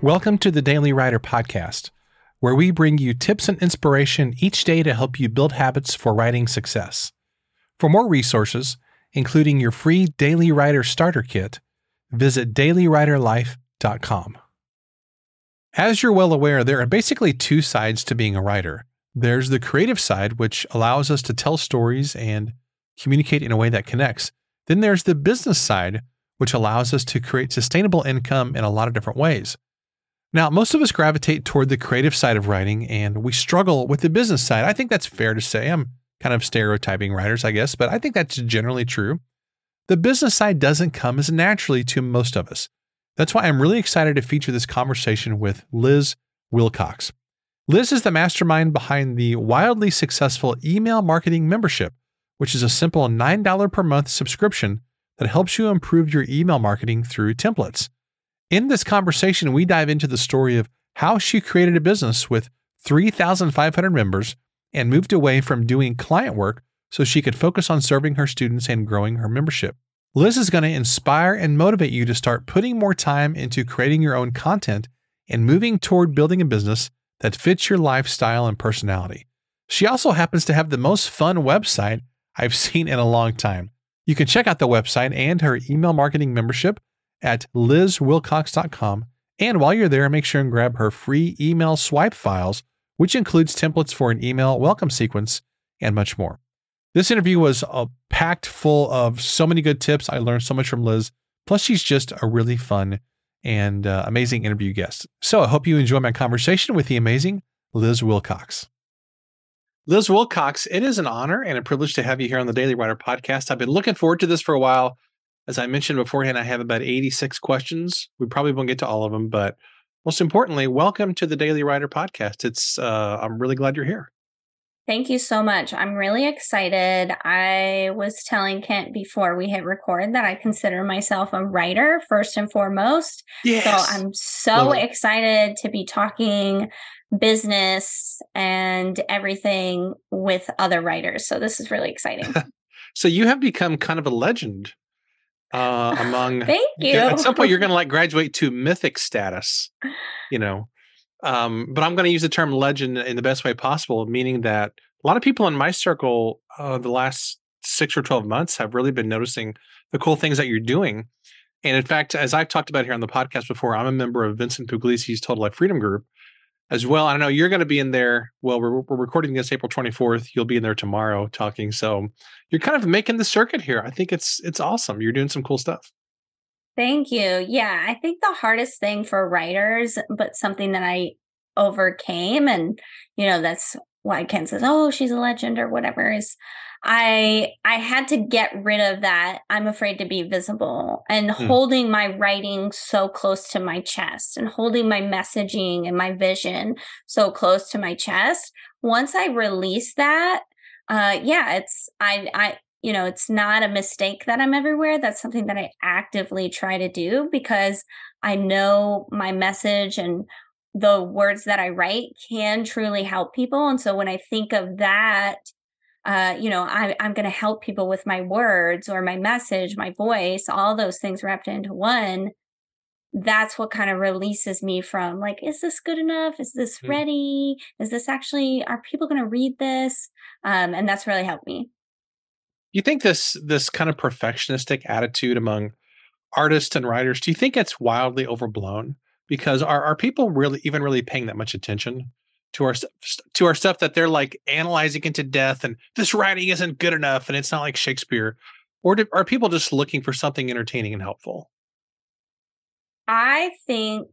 Welcome to the Daily Writer Podcast, where we bring you tips and inspiration each day to help you build habits for writing success. For more resources, including your free Daily Writer Starter Kit, visit dailywriterlife.com. As you're well aware, there are basically two sides to being a writer. There's the creative side, which allows us to tell stories and communicate in a way that connects. Then there's the business side, which allows us to create sustainable income in a lot of different ways. Now, most of us gravitate toward the creative side of writing and we struggle with the business side. I think that's fair to say. I'm kind of stereotyping writers, I guess, but I think that's generally true. The business side doesn't come as naturally to most of us. That's why I'm really excited to feature this conversation with Liz Wilcox. Liz is the mastermind behind the wildly successful email marketing membership, which is a simple $9 per month subscription that helps you improve your email marketing through templates. In this conversation, we dive into the story of how she created a business with 3,500 members and moved away from doing client work so she could focus on serving her students and growing her membership. Liz is going to inspire and motivate you to start putting more time into creating your own content and moving toward building a business that fits your lifestyle and personality. She also happens to have the most fun website I've seen in a long time. You can check out the website and her email marketing membership at lizwilcox.com. And while you're there, make sure and grab her free email swipe files, which includes templates for an email welcome sequence and much more. This interview was uh, packed full of so many good tips. I learned so much from Liz. Plus, she's just a really fun and uh, amazing interview guest. So I hope you enjoy my conversation with the amazing Liz Wilcox. Liz Wilcox, it is an honor and a privilege to have you here on the Daily Writer podcast. I've been looking forward to this for a while. As I mentioned beforehand, I have about 86 questions. We probably won't get to all of them, but most importantly, welcome to the Daily Writer podcast. It's uh, I'm really glad you're here. Thank you so much. I'm really excited. I was telling Kent before we hit record that I consider myself a writer first and foremost. Yes. So I'm so excited to be talking business and everything with other writers. So this is really exciting. so you have become kind of a legend uh, among. Thank you. At some point, you're going to like graduate to mythic status, you know. Um, but I'm going to use the term legend in the best way possible, meaning that a lot of people in my circle, uh, the last six or 12 months, have really been noticing the cool things that you're doing. And in fact, as I've talked about here on the podcast before, I'm a member of Vincent Puglisi's Total Life Freedom Group, as well. I know you're going to be in there. Well, we're, we're recording this April 24th. You'll be in there tomorrow talking. So you're kind of making the circuit here. I think it's it's awesome. You're doing some cool stuff. Thank you. Yeah, I think the hardest thing for writers, but something that I overcame, and you know that's why Kent says, "Oh, she's a legend" or whatever, is I I had to get rid of that. I'm afraid to be visible and hmm. holding my writing so close to my chest and holding my messaging and my vision so close to my chest. Once I release that, uh yeah, it's I I you know, it's not a mistake that I'm everywhere. That's something that I actively try to do because I know my message and the words that I write can truly help people. And so when I think of that, uh, you know, I, I'm going to help people with my words or my message, my voice, all those things wrapped into one. That's what kind of releases me from like, is this good enough? Is this mm. ready? Is this actually, are people going to read this? Um, and that's really helped me. You think this this kind of perfectionistic attitude among artists and writers, do you think it's wildly overblown? Because are, are people really even really paying that much attention to our to our stuff that they're like analyzing into death and this writing isn't good enough and it's not like Shakespeare or do, are people just looking for something entertaining and helpful? I think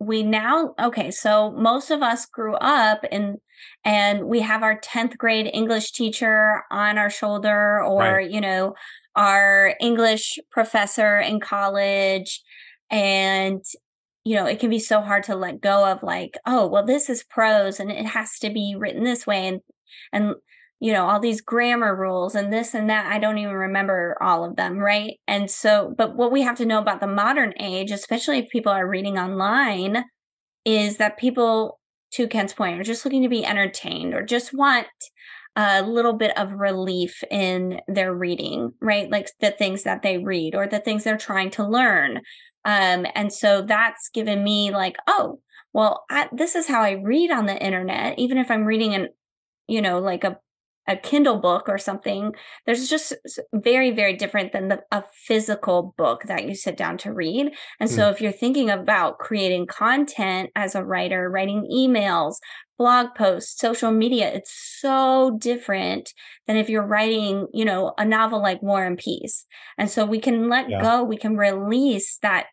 we now okay so most of us grew up and and we have our 10th grade english teacher on our shoulder or right. you know our english professor in college and you know, it can be so hard to let go of like, oh, well, this is prose and it has to be written this way. And, and, you know, all these grammar rules and this and that. I don't even remember all of them. Right. And so, but what we have to know about the modern age, especially if people are reading online, is that people, to Kent's point, are just looking to be entertained or just want a little bit of relief in their reading, right? Like the things that they read or the things they're trying to learn Um, and so that's given me like, oh, well, I, this is how I read on the internet, even if I'm reading an, you know, like a a Kindle book or something, there's just very, very different than the, a physical book that you sit down to read. And mm. so, if you're thinking about creating content as a writer, writing emails, blog posts, social media, it's so different than if you're writing, you know, a novel like War and Peace. And so, we can let yeah. go, we can release that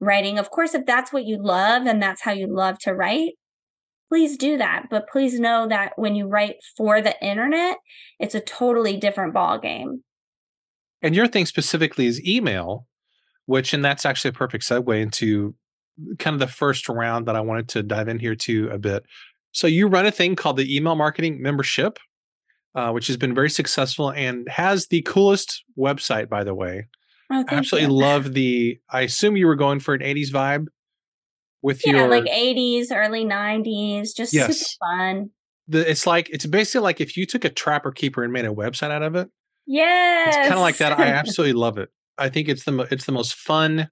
writing. Of course, if that's what you love and that's how you love to write, please do that. But please know that when you write for the internet, it's a totally different ball game. And your thing specifically is email, which and that's actually a perfect segue into kind of the first round that I wanted to dive in here to a bit. So you run a thing called the email marketing membership, uh, which has been very successful and has the coolest website, by the way. Oh, I absolutely you. love the. I assume you were going for an '80s vibe with your yeah, your like 80s, early 90s, just yes. super fun. The, it's like it's basically like if you took a trapper keeper and made a website out of it. Yes, it's kind of like that. I absolutely love it. I think it's the it's the most fun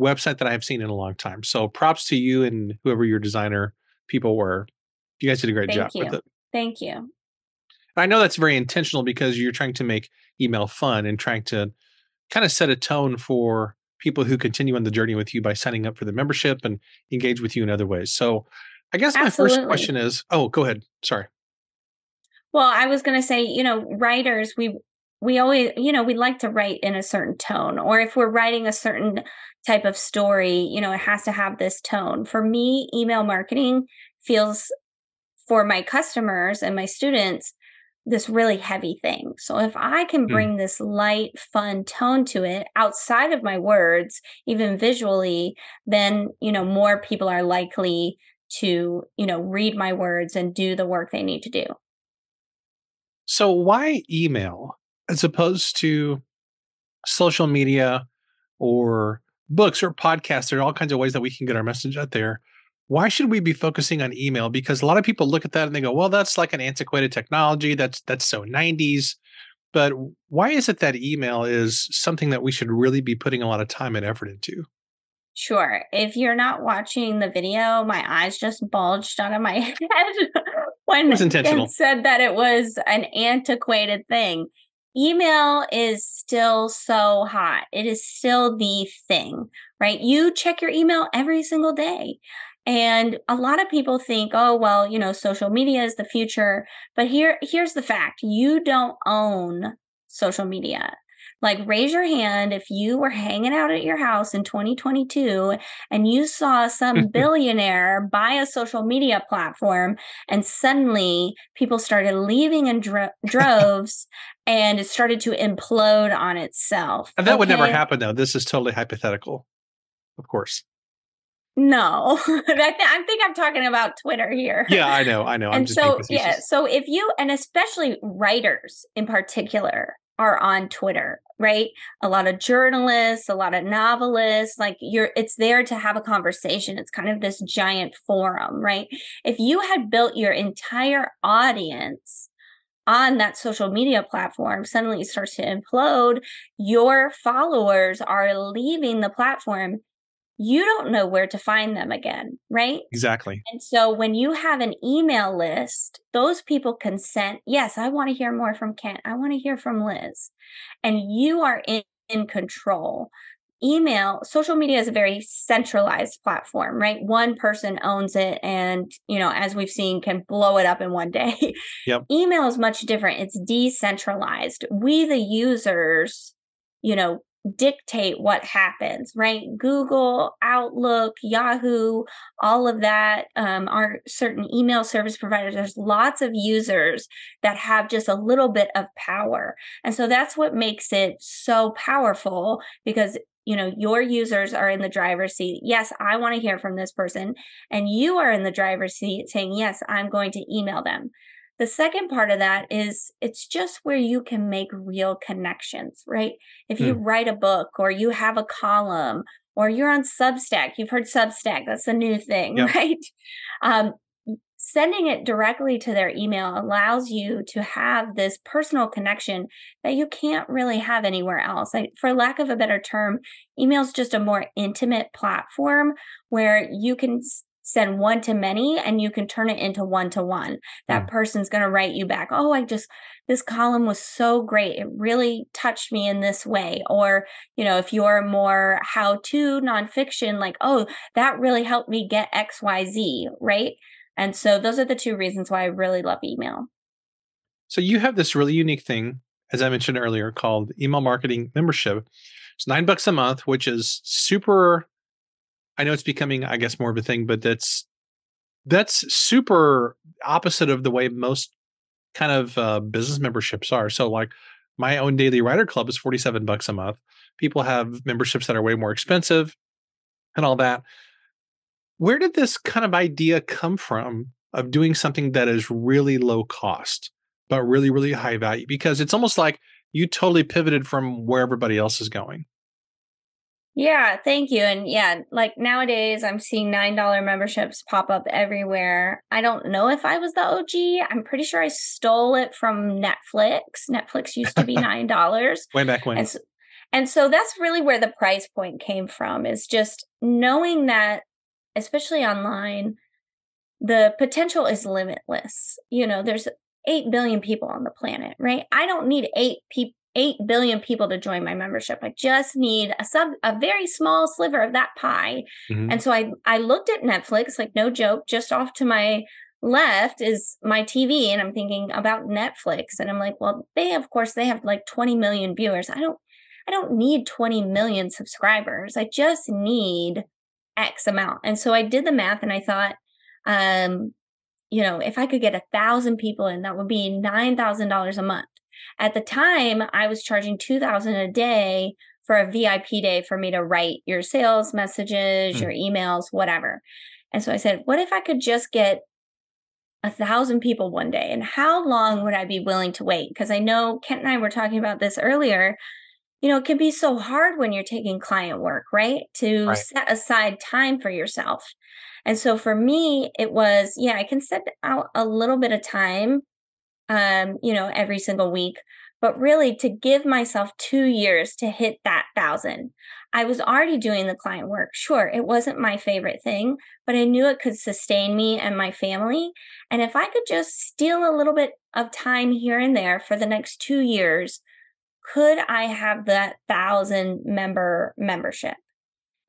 website that I've seen in a long time. So props to you and whoever your designer people were. You guys did a great Thank job you. with it. Thank you. I know that's very intentional because you're trying to make email fun and trying to kind of set a tone for people who continue on the journey with you by signing up for the membership and engage with you in other ways. So, I guess Absolutely. my first question is, oh, go ahead. Sorry. Well, I was going to say, you know, writers, we we always, you know, we like to write in a certain tone or if we're writing a certain type of story, you know, it has to have this tone. For me, email marketing feels for my customers and my students this really heavy thing. So if I can hmm. bring mm. this light, fun tone to it outside of my words, even visually, then, you know, more people are likely to, you know, read my words and do the work they need to do. So why email as opposed to social media or books or podcasts? There are all kinds of ways that we can get our message out there. Why should we be focusing on email? Because a lot of people look at that and they go well that's like an antiquated technology. That's that's so 90s but why is it that email is something that we should really be putting a lot of time and effort into? Sure if you're not watching the video my eyes just bulged out of my head when it, it said that it was an antiquated thing email is still so hot it is still the thing right you check your email every single day and a lot of people think, oh, well, you know, social media is the future. But here, here's the fact you don't own social media. Like, raise your hand if you were hanging out at your house in 2022 and you saw some billionaire buy a social media platform, and suddenly people started leaving in dro- droves and it started to implode on itself. And that okay? would never happen, though. This is totally hypothetical, of course. No, I think I'm talking about Twitter here. Yeah, I know, I know. and so, yeah, so if you, and especially writers in particular, are on Twitter, right? A lot of journalists, a lot of novelists, like you're, it's there to have a conversation. It's kind of this giant forum, right? If you had built your entire audience on that social media platform suddenly it starts to implode your followers are leaving the platform you don't know where to find them again, right? Exactly. And so when you have an email list, those people consent, yes, I want to hear more from Kent. I want to hear from Liz. And you are in, in control. Email, social media is a very centralized platform, right? One person owns it and, you know, as we've seen can blow it up in one day. Yep. Email is much different. It's decentralized. We the users you know dictate what happens, right? Google, Outlook, Yahoo, all of that um, are certain email service providers. There's lots of users that have just a little bit of power. And so that's what makes it so powerful because you know your users are in the driver's seat yes i want to hear from this person and you are in the driver's seat saying yes i'm going to email them the second part of that is it's just where you can make real connections, right? If you mm. write a book or you have a column or you're on Substack, you've heard Substack, that's a new thing, yep. right? Um, sending it directly to their email allows you to have this personal connection that you can't really have anywhere else. I, for lack of a better term, email is just a more intimate platform where you can send one to many and you can turn it into one to one. That mm. person's going to write you back, Oh, I just, this column was so great. It really touched me in this way. Or, you know, if you're more how to nonfiction, like, Oh, that really helped me get XYZ, right? And so those are the two reasons why I really love email. So you have this really unique thing, as I mentioned earlier, called email marketing membership. It's nine bucks a month, which is super I know it's becoming, I guess, more of a thing, but that's that's super opposite of the way most kind of uh, business memberships are. So, like my own daily writer club is forty seven bucks a month. People have memberships that are way more expensive, and all that. Where did this kind of idea come from of doing something that is really low cost but really really high value? Because it's almost like you totally pivoted from where everybody else is going. Yeah, thank you. And yeah, like nowadays I'm seeing $9 memberships pop up everywhere. I don't know if I was the OG. I'm pretty sure I stole it from Netflix. Netflix used to be $9. Way back when. And so, and so that's really where the price point came from is just knowing that especially online the potential is limitless. You know, there's 8 billion people on the planet, right? I don't need 8 people 8 billion people to join my membership. I just need a sub a very small sliver of that pie. Mm-hmm. And so I I looked at Netflix like no joke just off to my left is my TV and I'm thinking about Netflix and I'm like, well, they of course they have like 20 million viewers. I don't I don't need 20 million subscribers. I just need X amount. And so I did the math and I thought um you know, if I could get a thousand people in, that would be nine thousand dollars a month. At the time, I was charging 2000 a day for a VIP day for me to write your sales messages, mm. your emails, whatever. And so I said, what if I could just get a thousand people one day? And how long would I be willing to wait? Because I know Kent and I were talking about this earlier. You know, it can be so hard when you're taking client work, right? To right. set aside time for yourself. And so for me, it was, yeah, I can set out a little bit of time um, you know, every single week, but really to give myself two years to hit that thousand. I was already doing the client work. Sure, it wasn't my favorite thing, but I knew it could sustain me and my family. And if I could just steal a little bit of time here and there for the next two years, could I have that thousand member membership?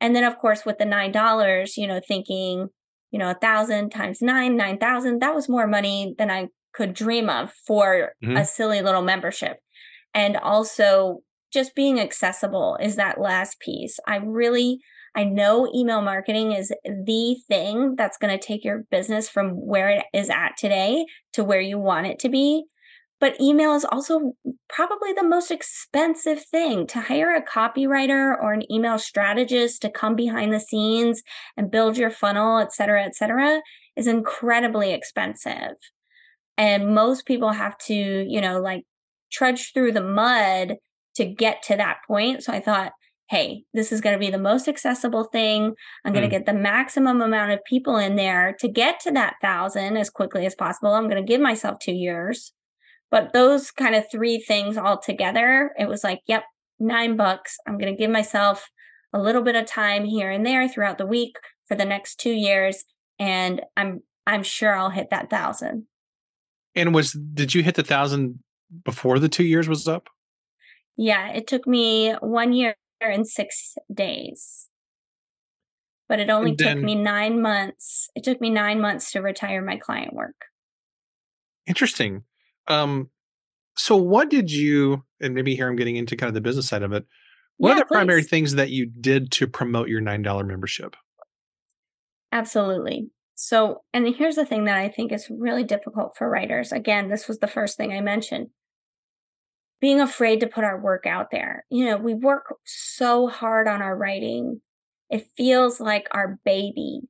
And then, of course, with the $9, you know, thinking, you know, a thousand times nine, 9,000, that was more money than I could dream of for mm-hmm. a silly little membership. And also just being accessible is that last piece. I really I know email marketing is the thing that's going to take your business from where it is at today to where you want it to be. But email is also probably the most expensive thing to hire a copywriter or an email strategist to come behind the scenes and build your funnel, et cetera, et cetera, is incredibly expensive. And most people have to, you know, like trudge through the mud to get to that point. So I thought, hey, this is going to be the most accessible thing. I'm going to mm. get the maximum amount of people in there to get to that thousand as quickly as possible. I'm going to give myself two years. But those kind of three things all together, it was like, yep, nine bucks. I'm going to give myself a little bit of time here and there throughout the week for the next two years. And I'm I'm sure I'll hit that thousand. And was did you hit the thousand before the two years was up? Yeah, it took me one year and six days. But it only then, took me nine months. It took me nine months to retire my client work. Interesting. Um, so what did you and maybe here I'm getting into kind of the business side of it. What yeah, are the please. primary things that you did to promote your nine dollar membership? Absolutely. So, and here's the thing that I think is really difficult for writers. Again, this was the first thing I mentioned being afraid to put our work out there. You know, we work so hard on our writing, it feels like our baby.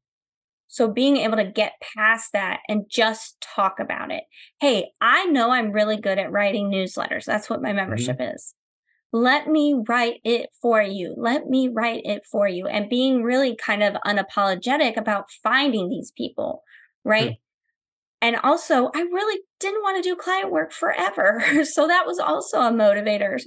So, being able to get past that and just talk about it. Hey, I know I'm really good at writing newsletters. That's what my mm-hmm. membership mm-hmm. is let me write it for you. Let me write it for you. And being really kind of unapologetic about finding these people, right? Mm. And also, I really didn't want to do client work forever. so that was also a motivator.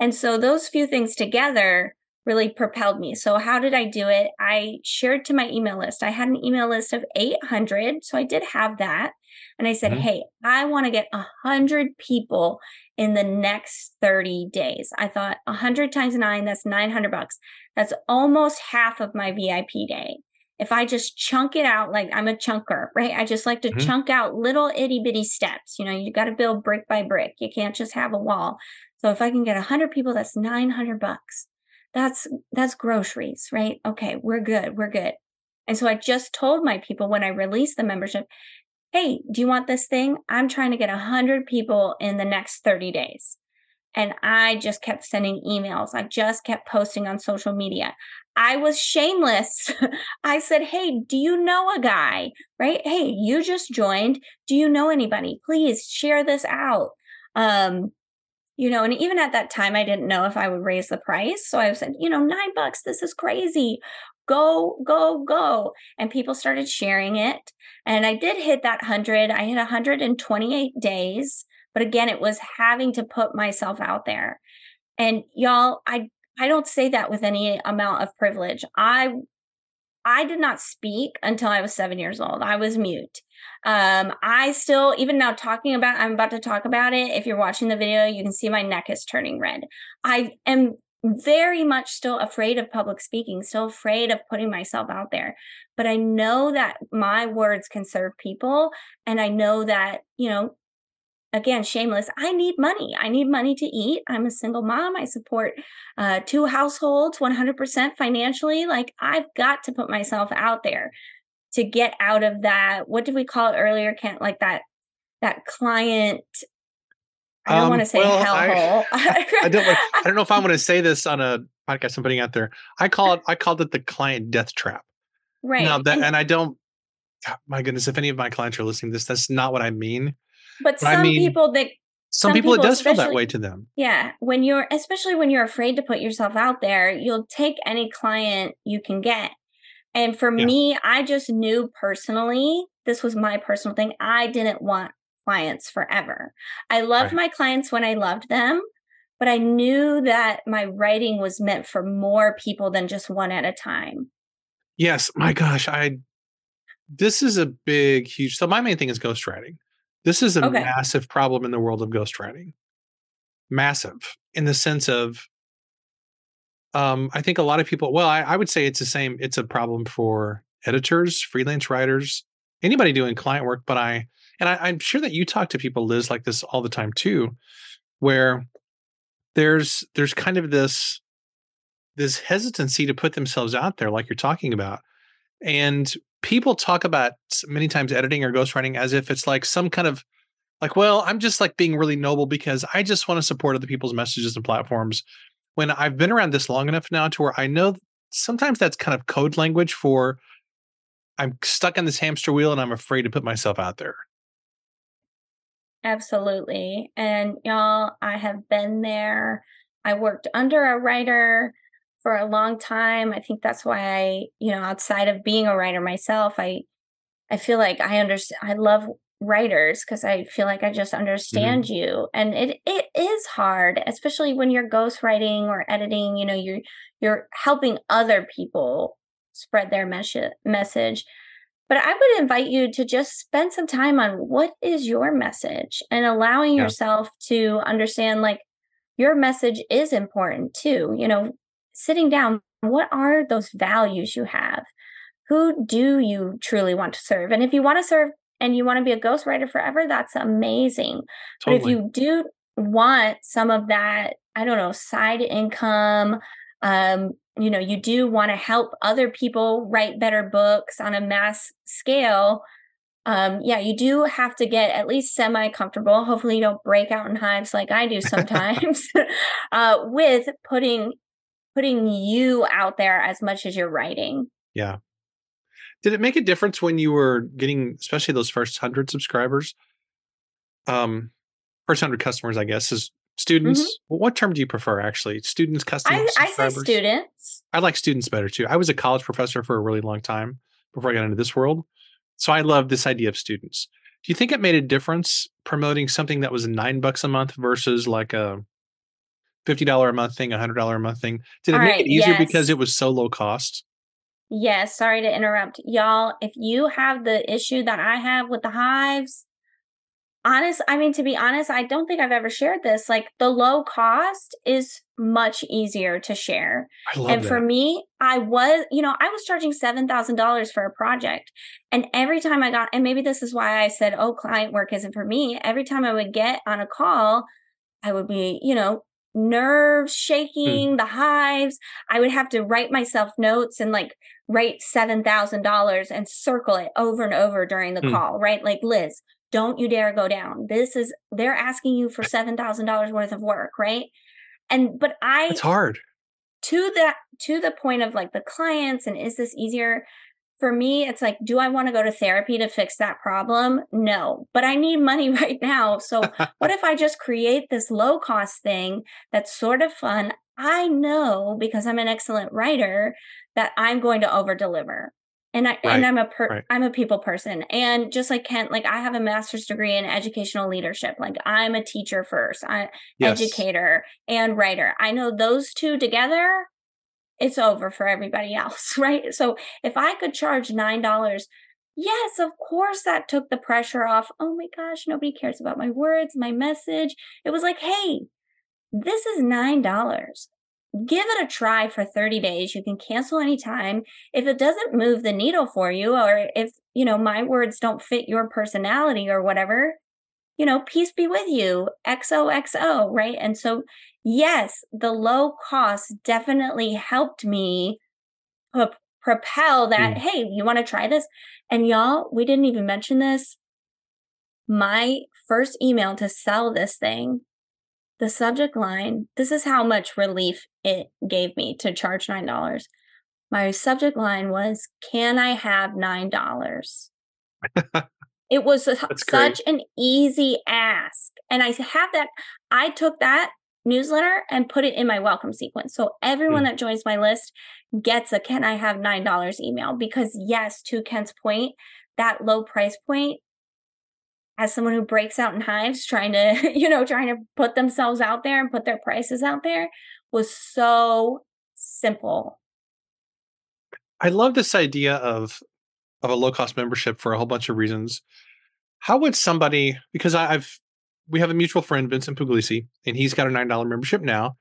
And so those few things together really propelled me. So, how did I do it? I shared to my email list. I had an email list of 800. So, I did have that. And I said, mm-hmm. hey, I want to get 100 people in the next 30 days. I thought 100 times nine, that's 900 bucks. That's almost half of my VIP day. If I just chunk it out, like I'm a chunker, right? I just like to mm-hmm. chunk out little itty bitty steps. You know, you got to build brick by brick. You can't just have a wall. So if I can get 100 people, that's 900 bucks. That's that's groceries, right? Okay, we're good. We're good. And so I just told my people when I released the membership, "Hey, do you want this thing? I'm trying to get 100 people in the next 30 days." And I just kept sending emails. I just kept posting on social media. I was shameless. I said, Hey, do you know a guy? Right? Hey, you just joined. Do you know anybody? Please share this out. Um, you know, and even at that time, I didn't know if I would raise the price. So I said, you know, nine bucks, this is crazy. Go, go, go. And people started sharing it. And I did hit that 100. I hit 128 days. But again, it was having to put myself out there. And y'all, I I don't say that with any amount of privilege. I I did not speak until I was seven years old. I was mute. Um, I still, even now talking about, I'm about to talk about it. If you're watching the video, you can see my neck is turning red. I am very much still afraid of public speaking, still afraid of putting myself out there. But I know that my words can serve people. And I know that, you know, again, shameless, I need money. I need money to eat. I'm a single mom. I support uh, two households 100% financially. Like, I've got to put myself out there to get out of that. What did we call it earlier? Can't like that, that client. I don't um, want to say well, hellhole. I, I, don't. Like, I don't know if I'm going to say this on a podcast I'm putting out there. I call it. I called it the client death trap. Right. Now that, and, and I don't. My goodness, if any of my clients are listening to this, that's not what I mean. But, some I mean, people that some, some people, people, it does feel that way to them. Yeah. When you're, especially when you're afraid to put yourself out there, you'll take any client you can get. And for yeah. me, I just knew personally, this was my personal thing. I didn't want clients forever. I loved right. my clients when I loved them, but I knew that my writing was meant for more people than just one at a time. Yes. My gosh. I, this is a big, huge, so my main thing is ghostwriting. This is a okay. massive problem in the world of ghostwriting. Massive in the sense of, um, I think a lot of people, well, I, I would say it's the same. It's a problem for editors, freelance writers, anybody doing client work. But I, and I, I'm sure that you talk to people, Liz, like this all the time too, where there's there's kind of this this hesitancy to put themselves out there like you're talking about and people talk about many times editing or ghostwriting as if it's like some kind of like, well, I'm just like being really noble because I just want to support other people's messages and platforms. When I've been around this long enough now to where I know sometimes that's kind of code language for I'm stuck on this hamster wheel and I'm afraid to put myself out there. Absolutely. And y'all, I have been there. I worked under a writer for a long time. I think that's why I, you know, outside of being a writer myself, I I feel like I understand I love writers because I feel like I just mm-hmm. understand mm-hmm. you. And it it is hard, especially when you're ghostwriting or editing, you know, you're you're helping other people spread their mes- message. But I would invite you to just spend some time on what is your message and allowing yeah. yourself to understand like your message is important too. You know, sitting down, what are those values you have? Who do you truly want to serve? And if you want to serve and you want to be a ghostwriter forever, that's amazing. Totally. But if you do want some of that, I don't know, side income, um, you know, you do want to help other people write better books on a mass scale. Um, yeah, you do have to get at least semi comfortable. Hopefully, you don't break out in hives like I do sometimes uh, with putting putting you out there as much as you're writing. Yeah. Did it make a difference when you were getting, especially those first hundred subscribers? Um, first hundred customers, I guess, is students. Mm-hmm. What term do you prefer? Actually, students, customers. I, I say students. I like students better too. I was a college professor for a really long time before I got into this world, so I love this idea of students. Do you think it made a difference promoting something that was nine bucks a month versus like a fifty dollar a month thing, a hundred dollar a month thing? Did it All make right, it easier yes. because it was so low cost? Yes, sorry to interrupt. Y'all, if you have the issue that I have with the hives, honest, I mean, to be honest, I don't think I've ever shared this. Like the low cost is much easier to share. And that. for me, I was, you know, I was charging $7,000 for a project. And every time I got, and maybe this is why I said, oh, client work isn't for me. Every time I would get on a call, I would be, you know, nerves shaking, the hives. I would have to write myself notes and like write $7,000 and circle it over and over during the Hmm. call, right? Like, Liz, don't you dare go down. This is, they're asking you for $7,000 worth of work, right? And, but I, it's hard. to the to the point of like the clients and is this easier for me it's like do i want to go to therapy to fix that problem no but i need money right now so what if i just create this low cost thing that's sort of fun i know because i'm an excellent writer that i'm going to over deliver and I Right, and I'm a per, right. I'm a people person, and just like Kent, like I have a master's degree in educational leadership. Like I'm a teacher first, I Yes. educator and writer. I know those two together, it's over for everybody else, right? So if I could charge $9, yes, of course that took the pressure off. Oh my gosh, nobody cares about my words, my message. It was like, hey, this is $9. Give it a try for 30 days. You can cancel anytime. If it doesn't move the needle for you, or if, you know, my words don't fit your personality or whatever, you know, peace be with you, XOXO, right? And so, yes, the low cost definitely helped me pro- propel that. Mm. Hey, you want to try this? And y'all, we didn't even mention this. My first email to sell this thing, the subject line, this is how much relief it gave me to charge $9. My subject line was, Can I have $9? It was a- such an easy ask. And I have that, I took that newsletter and put it in my welcome sequence. So everyone hmm. that joins my list gets a can I have $9 email because, yes, to Kent's point, that low price point, as someone who breaks out in hives trying to, you know, trying to put themselves out there and put their prices out there was so simple. I love this idea of of a low cost membership for a whole bunch of reasons. How would somebody because I, I've we have a mutual friend, Vincent Puglisi, and he's got a nine dollar membership now.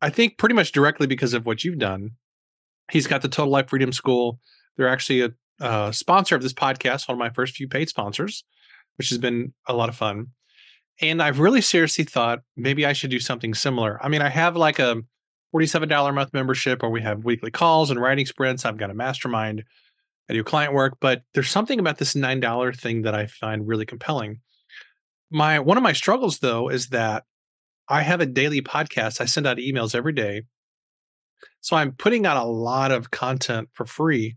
I think pretty much directly because of what you've done. He's got the Total Life Freedom School. They're actually a sponsor of this podcast, one of my first few paid sponsors, which has been a lot of fun. And I've really seriously thought maybe I should do something similar. I mean, I have like a $47 a month membership where we have weekly calls and writing sprints. I've got a mastermind. I do client work, but there's something about this $9 thing that I find really compelling. My one of my struggles though is that I have a daily podcast. I send out emails every day. So I'm putting out a lot of content for free.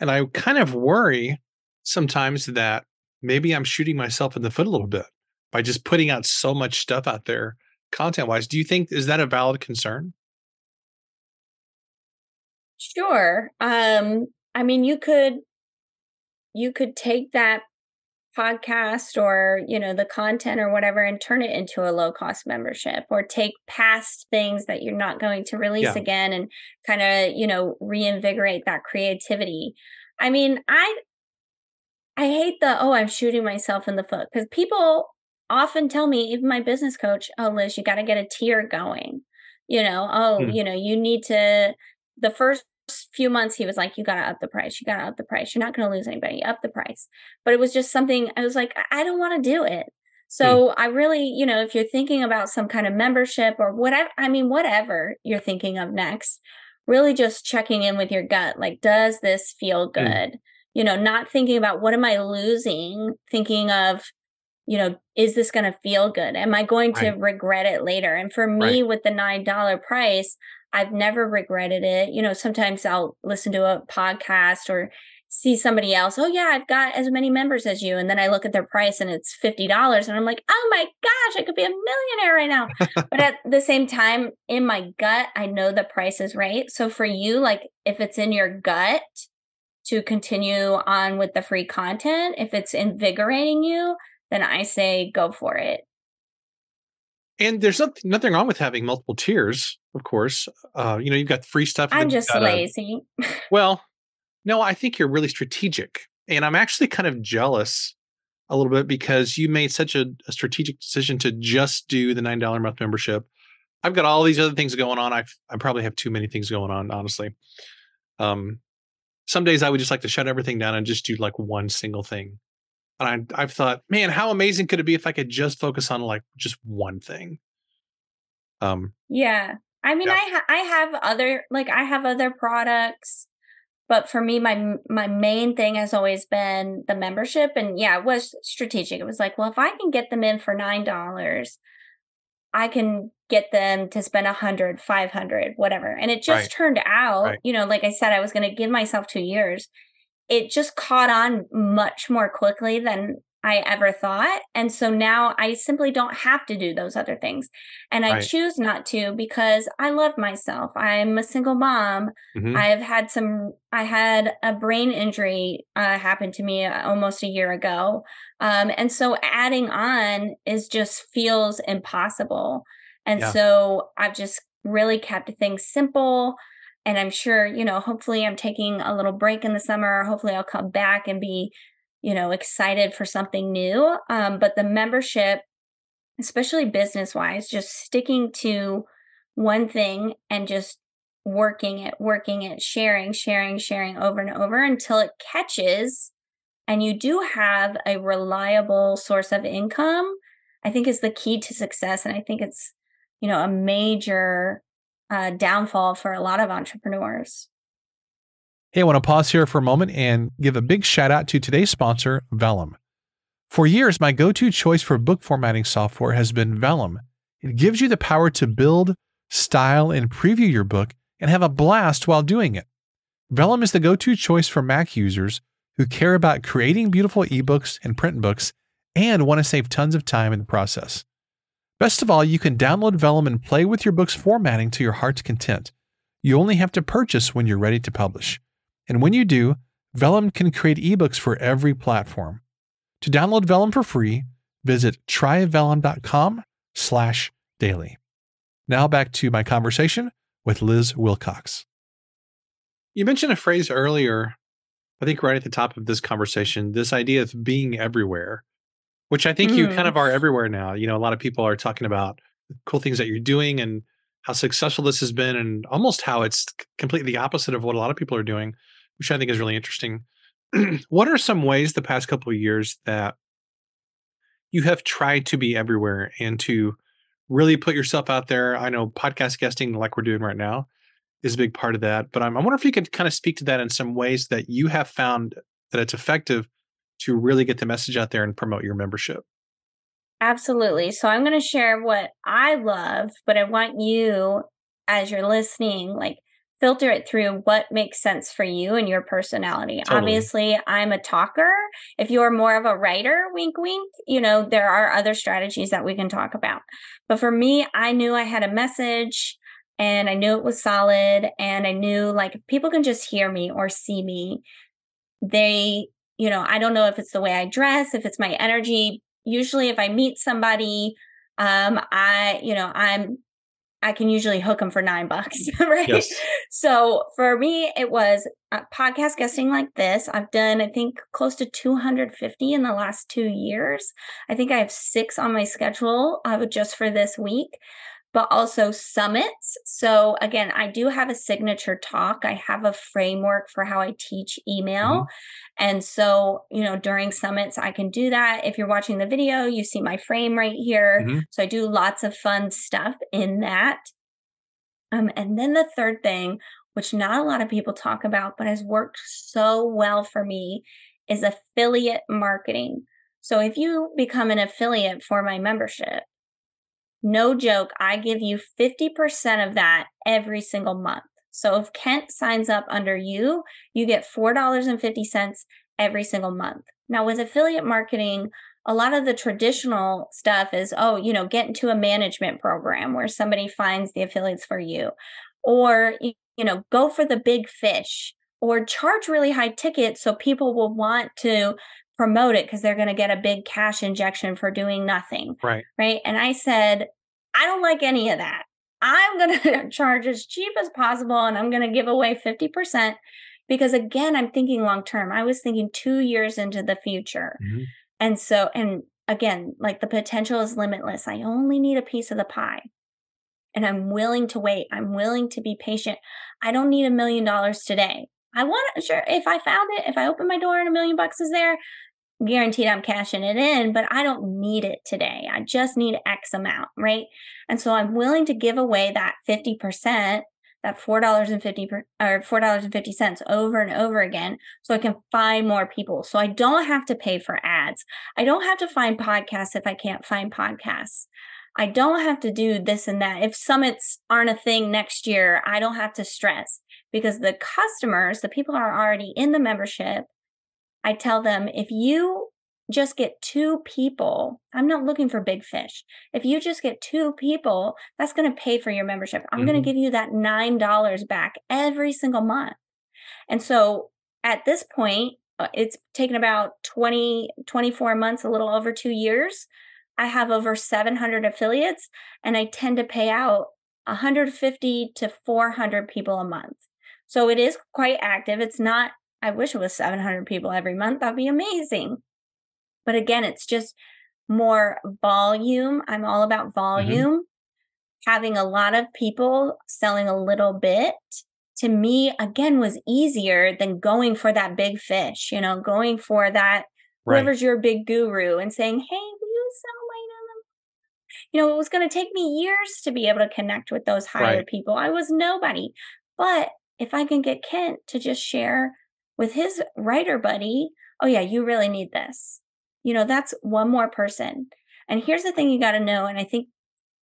And I kind of worry sometimes that maybe I'm shooting myself in the foot a little bit by just putting out so much stuff out there content wise. Do you think is that a valid concern? Sure. Um, I mean, you could you could take that podcast or you know the content or whatever and turn it into a low cost membership or take past things that you're not going to release Yeah. again and kind of you know reinvigorate that creativity i mean i i hate the oh i'm shooting myself in the foot because people often tell me even my business coach oh liz you got to get a tier going you know oh Hmm. you know you need to the first few months he was like you got to up the price you got to up the price you're not to lose anybody up the price but it was just something I was like, I I don't want to do it. So I really, you know, if you're thinking about some kind of membership or whatever, I mean, whatever you're thinking of next, really just checking in with your gut. Like, does this feel Mm. good? You know, not thinking about what am I losing, thinking of, you know, is this going to feel good? Am I going to regret it later? And for me, with the $9 price, I've never regretted it. You know, sometimes I'll listen to a podcast or see somebody else, oh yeah, I've got as many members as you. And then I look at their price and it's $50. And I'm like, oh my gosh, I could be a millionaire right now. but at the same time, in my gut, I know the price is right. So for you, like if it's in your gut, to continue on with the free content, if it's invigorating you, then I say go for it. And there's nothing, nothing wrong with having multiple tiers, of course. Uh, you know, you've got free stuff. I'm just lazy. A, well, no, I think you're really strategic. And I'm actually kind of jealous a little bit because you made such a, a strategic decision to just do the $9 a month membership. I've got all these other things going on. I I probably have too many things going on, honestly. Um, some days I would just like to shut everything down and just do like one single thing. And I, I've thought, man, how amazing could it be if I could just focus on like just one thing? Um, yeah. I mean, yeah. I ha- I have other like I have other products, but for me, my my main thing has always been the membership, and yeah, it was strategic. It was like, well, if I can get them in for nine dollars, I can get them to spend a hundred, five hundred, whatever. And it just right. turned out, right. you know, like I said, I was going to give myself two years. It just caught on much more quickly than I ever thought. And so now I simply don't have to do those other things. And I right. choose not to because I love myself. I'm a single mom. Mm-hmm. I've had some, I had a brain injury uh, happen to me uh, almost a year ago. Um, and so adding on is just feels impossible. And yeah. so I've just really kept things simple. And I'm sure, you know, hopefully I'm taking a little break in the summer. Hopefully I'll come back and be you know, excited for something new. Um, but the membership, especially business wise, just sticking to one thing and just working it, working it, sharing, sharing, sharing over and over until it catches and you do have a reliable source of income, I think is the key to success. And I think it's, you know, a major uh, downfall for a lot of entrepreneurs. Hey, I want to pause here for a moment and give a big shout out to today's sponsor, Vellum. For years, my go to choice for book formatting software has been Vellum. It gives you the power to build, style, and preview your book and have a blast while doing it. Vellum is the go to choice for Mac users who care about creating beautiful ebooks and print books and want to save tons of time in the process. Best of all, you can download Vellum and play with your book's formatting to your heart's content. You only have to purchase when you're ready to publish. And when you do, Vellum can create ebooks for every platform. To download Vellum for free, visit tryvellum.com slash daily. Now back to my conversation with Liz Wilcox. You mentioned a phrase earlier, I think right at the top of this conversation, this idea of being everywhere, which I think mm. you kind of mm. are everywhere now. You know, a lot of people are talking about cool things that you're doing and how successful this has been and almost how it's completely the opposite of what a lot of people are doing which I think is really interesting. what are some ways the past couple of years that you have tried to be everywhere and to really put yourself out there? I know podcast guesting, like we're doing right now, is a big part of that. But I'm, I wonder if you could kind of speak to that in some ways that you have found that it's effective to really get the message out there and promote your membership. Absolutely. So I'm going to share what I love, but I want you, as you're listening, like filter it through what makes sense for you and your personality. Totally. Obviously, I'm a talker. If you're more of a writer, wink, wink, you know, there are other strategies that we can talk about. But for me, I knew I had a message and I knew it was solid. And I knew like people can just hear me or see me. They, you know, I don't know if it's the way I dress, if it's my energy. Usually, if I meet somebody, um, I, you know, I'm I can usually hook them for nine bucks, right? Yes. So for me, it was podcast guesting like this. I've done, I think, close to 250 in the last two years. I think I have six on my schedule uh, just for this week but also summits. So, again, I do have a signature talk. I have a framework for how I teach email. Mm-hmm. And so, you know, during summits, I can do that. If you're watching the video, you see my frame right here. Mm-hmm. So, I do lots of fun stuff in that. Um, and then the third thing, which not a lot of people talk about, but has worked so well for me, is affiliate marketing. So, if you become an affiliate for my membership, no joke, I give you 50% of that every single month. So if Kent signs up under you, you get $4.50 every single month. Now, with affiliate marketing, a lot of the traditional stuff is, oh, you know, get into a management program where somebody finds the affiliates for you, or, you know, go for the big fish or charge really high tickets so people will want to promote it because they're going to get a big cash injection for doing nothing. Right. Right. And I said, I don't like any of that. I'm going to charge as cheap as possible and I'm going to give away 50% because again, I'm thinking long term. I was thinking 2 years into the future. Mm-hmm. And so and again, like the potential is limitless. I only need a piece of the pie. And I'm willing to wait. I'm willing to be patient. I don't need a million dollars today. I want to, sure, if I found it, if I open my door and a million bucks is there, guaranteed I'm cashing it in, but I don't need it today. I just need X amount, right? And so I'm willing to give away that 50%, that $4.50 per, or $4.50 over and over again so I can find more people. So I don't have to pay for ads. I don't have to find podcasts if I can't find podcasts. I don't have to do this and that. If summits aren't a thing next year, I don't have to stress because the customers, the people are already in the membership, I tell them if you just get two people, I'm not looking for big fish. If you just get two people, that's going to pay for your membership. I'm mm-hmm. going to give you that $9 back every single month. And so at this point, uh, it's taken about 20, 24 months, a little over two years. I have over 700 affiliates and I tend to pay out 150 to 400 people a month. So it is quite active. It's not, I wish it was 700 people every month. That'd be amazing. But again, it's just more volume. I'm all about mm-hmm. volume. Mm-hmm. Having a lot of people selling a little bit to me, again, was easier than going for that big fish, you know, going for that right. whoever's your big guru and saying, hey, will you sell my name? you know, it was going to take me years to be able to connect with those higher right. people. I was nobody. But if I can get Kent to just share with his writer buddy, oh, yeah, you really need this. You know, that's one more person. And here's the thing you got to know. And I think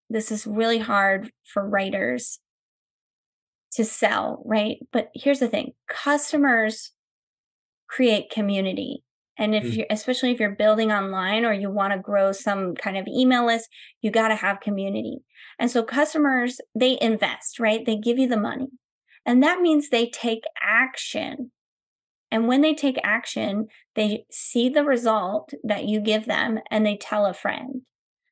this is really hard for writers to sell, right? But here's the thing customers create community. And if mm. you're, especially if you're building online or you want to grow some kind of email list, you got to have community. And so customers, they invest, right? They give you the money. And that means they take action. And when they take action, they see the result that you give them and they tell a friend.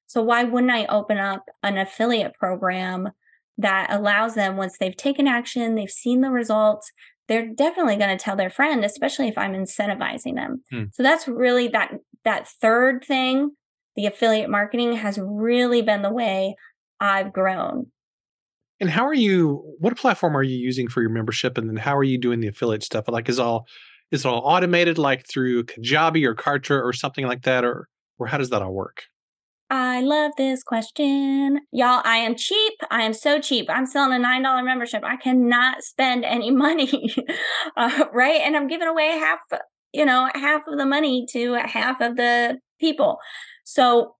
So why wouldn't I open up an affiliate program that allows them once they've taken action, they've seen the results, they're definitely going to tell their friend, especially if I'm incentivizing them. Hmm. So that's really that that third thing, the affiliate marketing has really been the way I've grown. And how are you? What platform are you using for your membership? And then how are you doing the affiliate stuff? Like, is all is it all automated, like through Kajabi or Kartra or something like that, or or how does that all work? I love this question. Y'all, I am cheap. I am so cheap. I'm selling a $9 membership. I cannot spend any money. uh, right. And I'm giving away half, you know, half of the money to half of the people. So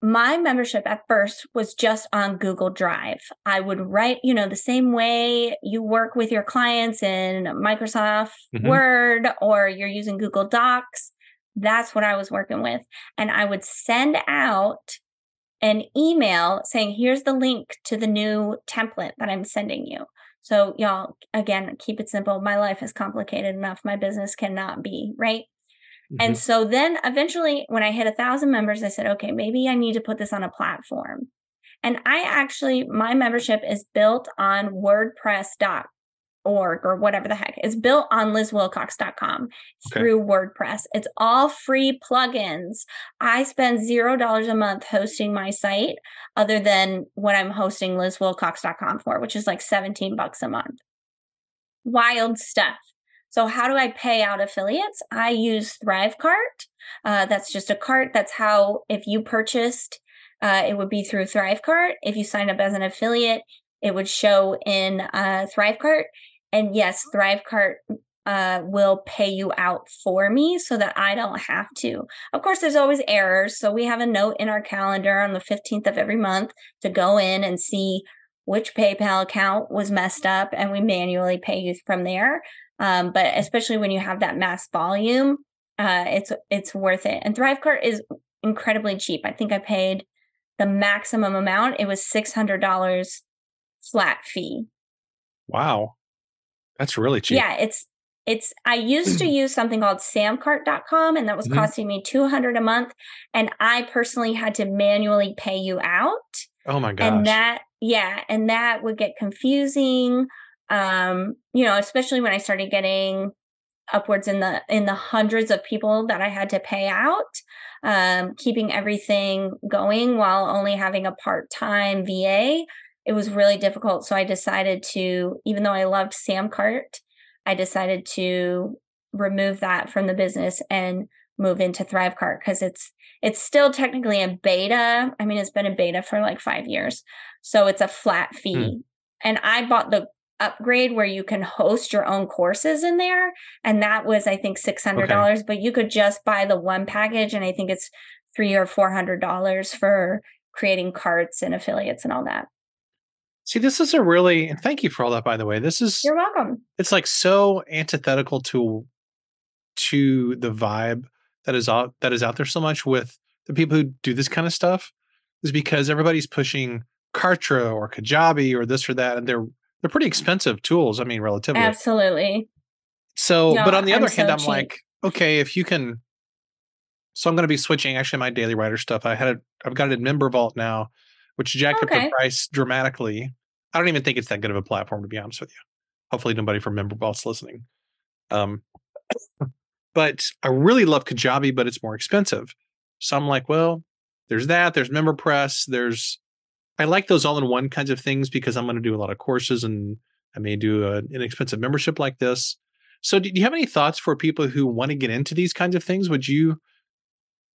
my membership at first was just on Google Drive. I would write, you know, the same way you work with your clients in Microsoft mm-hmm. Word or you're using Google Docs. That's what I was working with. And I would send out an email saying, here's the link to the new template that I'm sending you. So, y'all, again, keep it simple. My life is complicated enough. My business cannot be, right? Mm-hmm. And so then eventually, when I hit a thousand members, I said, okay, maybe I need to put this on a platform. And I actually, my membership is built on WordPress.com org or whatever the heck. It's built on lizwilcox.com okay. through WordPress. It's all free plugins. I spend zero dollars a month hosting my site other than what I'm hosting lizwilcox.com for, which is like 17 bucks a month. Wild stuff. So, how do I pay out affiliates? I use Thrivecart. Uh, that's just a cart. That's how, if you purchased, uh, it would be through Thrivecart. If you sign up as an affiliate, it would show in uh, Thrivecart. And yes, Thrivecart uh, will pay you out for me so that I don't have to. Of course, there's always errors. So we have a note in our calendar on the 15th of every month to go in and see which PayPal account was messed up and we manually pay you from there. Um, but especially when you have that mass volume, uh, it's it's worth it. And Thrivecart is incredibly cheap. I think I paid the maximum amount. It was six hundred dollars flat fee. Wow. That's really cheap. Yeah, it's it's I used to use something called samcart.com and that was Mhm. costing me 200 a month and I personally had to manually pay you out Oh my gosh. and that yeah and that would get confusing um you know especially when i started getting upwards in the in the hundreds of people that i had to pay out um keeping everything going while only having a part-time va it was really difficult. So i decided to even though i loved samcart i decided to remove that from the business and move into thrivecart because it's it's still technically a beta. I mean it's been a beta for like five years. So it's a flat fee. And i bought the upgrade where you can host your own courses in there. And that was i think $600 but you could just buy the one package and i think it's three or four hundred dollars for creating carts and affiliates and all that. See, this is a really and thank you for all that by the way. This is you're welcome. it's like so antithetical to to the vibe that is out that is out there so much with the people who do this kind of stuff is because everybody's pushing Kartra or Kajabi or this or that and they're they're pretty expensive tools, I mean relatively. absolutely So, but on the I'm other hand, so I'm cheap. like, okay, if you can. So I'm going to be switching actually my daily writer stuff. I had it, I've got it in Member Vault now, which jacked up the price dramatically. I don't even think it's that good of a platform to be honest with you. Hopefully, nobody from Member Vault's listening. Um, but I really love Kajabi, but it's more expensive. So I'm like, well, there's that. There's MemberPress. There's I like those all-in-one kinds of things because I'm going to do a lot of courses and I may do an inexpensive membership like this. So, do you have any thoughts for people who want to get into these kinds of things? Would you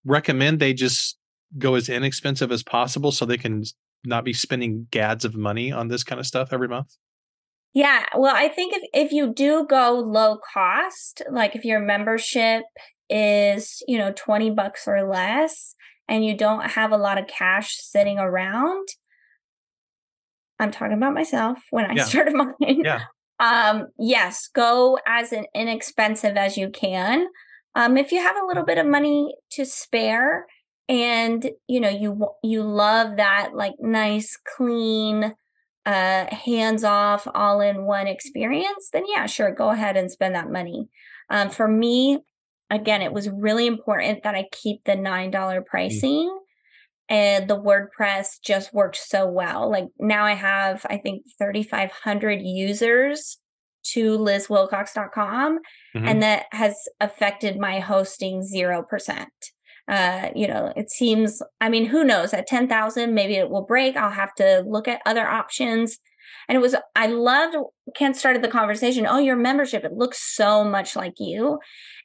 recommend they just go as inexpensive as possible so they can not be spending gads of money on this kind of stuff every month? Yeah, well, I think if if you do go low cost, like if your membership is, you know, 20 bucks or less and you don't have a lot of cash sitting around, I'm talking about myself when I Yeah. started mine. Yeah. Um, yes, go as an inexpensive as you can. Um, if you have a little bit of money to spare and you know you you love that like nice clean uh hands off all in one experience then yeah sure go ahead and spend that money um for me again it was really important that i keep the nine dollar pricing and the wordpress just worked so well. Like now i have i think 3500 users to lizwilcox.com Mhm. and that has affected my hosting 0% uh you know it seems i mean who knows? At 10,000 maybe it will break. I'll have to look at other options. And it was i loved Kent started the conversation oh your membership it looks so much like you.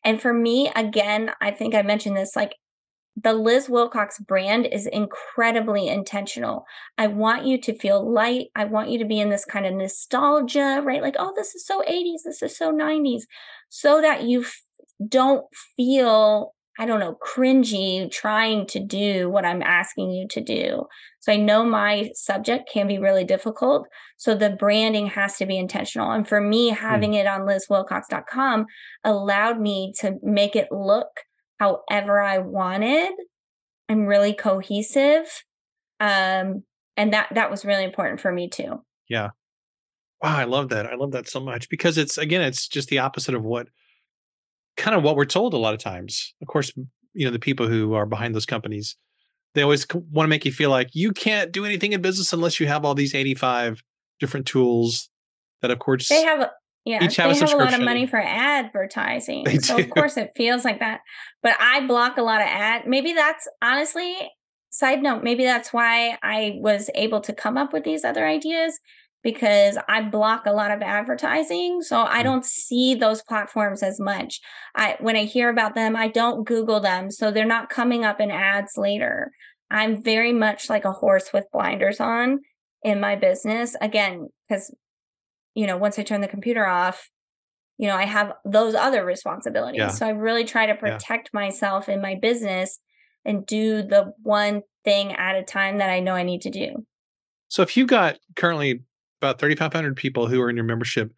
And for me again i think i mentioned this like the Liz Wilcox brand is incredibly intentional. I want you to feel light. I want you to be in this kind of nostalgia, right? Like, oh, this is so 80s, this is so 90s, so that you f- don't feel, I don't know, cringy trying to do what I'm asking you to do. So I know my subject can be really difficult. So the branding has to be intentional. And for me, hmm. having it on lizwilcox.com allowed me to make it look however I wanted I'm really cohesive. Um, and that that was really important for me too. Yeah. Wow, I love that. I love that so much because it's again, it's just the opposite of what kind of what we're told a lot of times. Of course, you know, the people who are behind those companies, they always want to make you feel like you can't do anything in business unless you have all these 85 different tools that of course They have yeah, Each have a they have a lot of money for advertising. They so do. of course it feels like that. But I block a lot of ad. Maybe that's honestly, side note, maybe that's why I was able to come up with these other ideas because I block a lot of advertising. So I Mm. don't see those platforms as much. I when I hear about them, I don't Google them. So they're not coming up in ads later. I'm very much like a horse with blinders on in my business. Again, because you know, once I turn the computer off, you know, I have those other responsibilities. Yeah. So I really try to protect myself in my business and do the one thing at a time that I know I need to do. So if you've got currently about 3,500 people who are in your membership,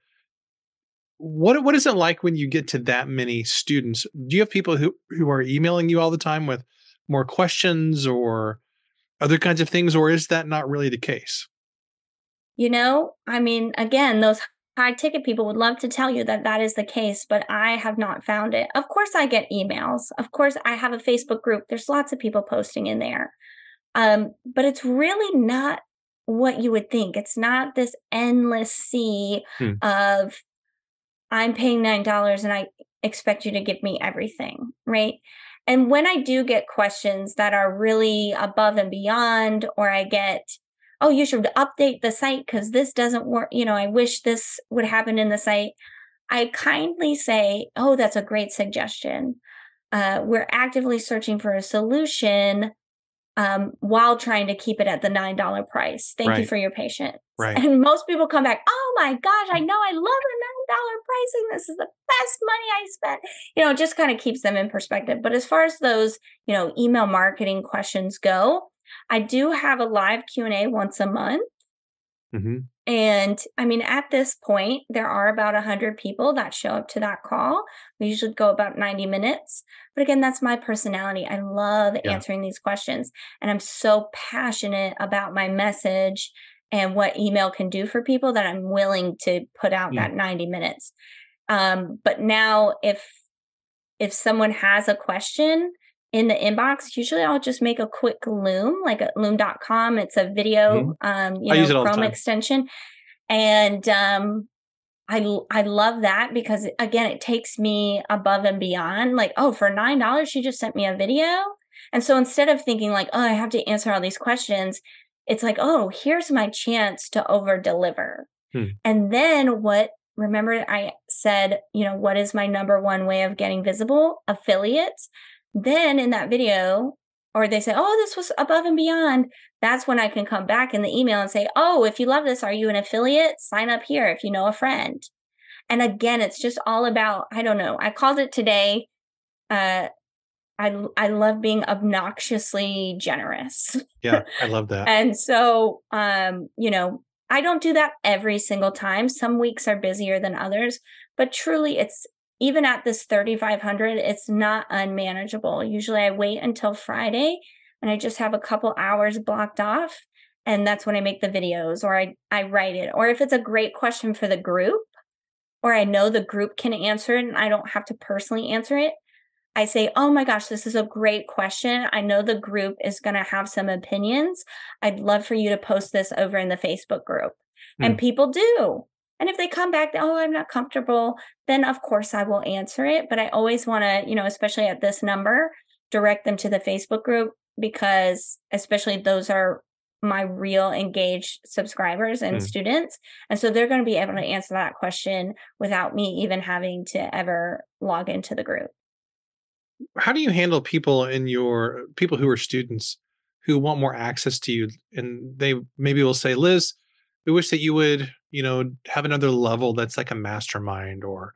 what what is it like when you get to that many students? Do you have people who who are emailing you all the time with more questions or other kinds of things, or is that not really the case? You know, I mean, again, those high ticket people would love to tell you that that is the case, but I have not found it. Of course, I get emails. Of course, I have a Facebook group. There's lots of people posting in there. Um, but it's really not what you would think. It's not this endless sea hmm. of I'm paying $9 and I expect you to give me everything, right? And when I do get questions that are really above and beyond, or I get, oh, you should update the site because this doesn't work, you know, I wish this would happen in the site. I kindly say, oh, that's a great suggestion. Uh, we're actively searching for a solution um, while trying to keep it at the $9 price. Thank right. you for your patience. Right. And most people come back, oh my gosh, I know I love the $9 pricing. This is the best money I spent. You know, it just kind of keeps them in perspective. But as far as those, you know, email marketing questions go, I do have a live Q&A once a month. Mm-hmm. And I mean, at this point, there are about 100 people that show up to that call. We usually go about 90 minutes. But again, that's my personality. I love yeah. answering these questions. And I'm so passionate about my message and what email can do for people that I'm willing to put out that 90 minutes. Um, but now if if someone has a question in the inbox, usually I'll just make a quick Loom, like a loom.com. It's a video, mm-hmm. um, you know, Chrome extension. And um, I I love that because again, it takes me above and beyond. Like, oh, for nine dollars, she just sent me a video. And so instead of thinking like, oh, I have to answer all these questions, it's like, oh, here's my chance to over deliver. Hmm. And then what remember I said, you know, what is my number one way of getting visible? Affiliates. Then in that video, or they say, oh, this was above and beyond, that's when I can come back in the email and say, oh, if you love this, are you an affiliate? Sign up here if you know a friend. And again, it's just all about, I don't know, I called it today. Uh, I, I love being obnoxiously generous. Yeah, I love that. and so, um, you know, I don't do that every single time. Some weeks are busier than others, but truly it's even at this 3500 it's not unmanageable. Usually i wait until friday and i just have a couple hours blocked off and that's when i make the videos or i i write it. Or if it's a great question for the group or i know the group can answer it and i don't have to personally answer it i say oh my gosh this is a great question. I know the group is going to have some opinions. I'd love for you to post this over in the facebook group. Mm. and people do and if they come back, oh, I'm not comfortable, then of course I will answer it. But I always want to, you know, especially at this number, direct them to the Facebook group because, especially those are my real engaged subscribers and mm. students. And so they're going to be able to answer that question without me even having to ever log into the group. How do you handle people in your people who are students who want more access to you and they maybe will say, Liz, we wish that you would you know, have another level that's like a mastermind or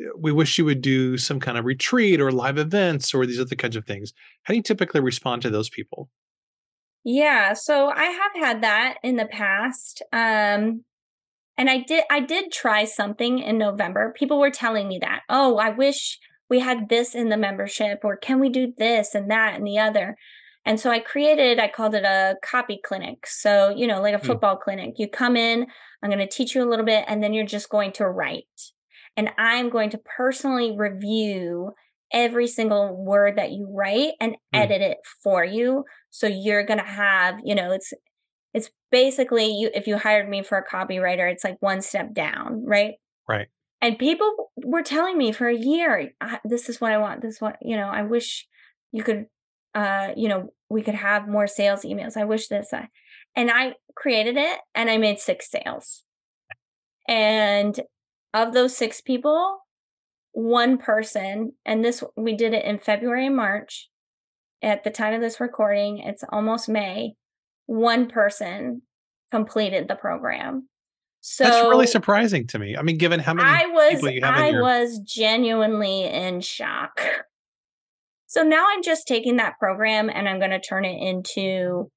eh, we wish you would do some kind of retreat or live events or these other kinds of things. How do you typically respond to those people? Yeah, so I have had that in the past. Um and I did I did try something in November. People were telling me that, "Oh, I wish we had this in the membership or can we do this and that and the other." And so I created, I called it a copy clinic. So, you know, like a hmm. football mm. clinic. You come in, I'm going to teach you a little bit, and then you're just going to write. And I'm going to personally review every single word that you write and mm. edit it for you. So you're going to have, you know, it's, it's basically you, if you hired me for a copywriter, it's like one step down, right? Right. And people were telling me for a year, this is what I want. This is what, you know, I wish you could uh, you know, we could have more sales emails. I wish this. I, and I created it and I made six sales. And of those six people, one person, and this, we did it in February and March. At the time of this recording, it's almost May. One person completed the program. So that's really surprising to me. I mean, given how many I was, I your... was genuinely in shock. So now I'm just taking that program and I'm going to turn it into,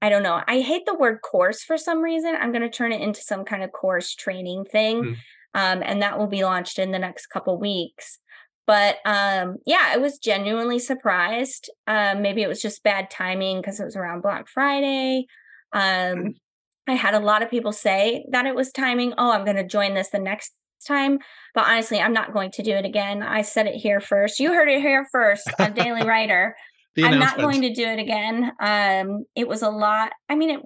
I don't know, I hate the word course for some reason. I'm going to turn it into some kind of course training thing. Mm. Um, and that will be launched in the next couple weeks. But um, yeah, I was genuinely surprised. Um, maybe it was just bad timing because it was around Black Friday. Um, mm. I had a lot of people say that it was timing. Oh, I'm going to join this the next time. But honestly, I'm not going to do it again. I said it here first. You heard it here first on Daily Writer. I'm not going to do it again. Um, it was a lot. I mean, it.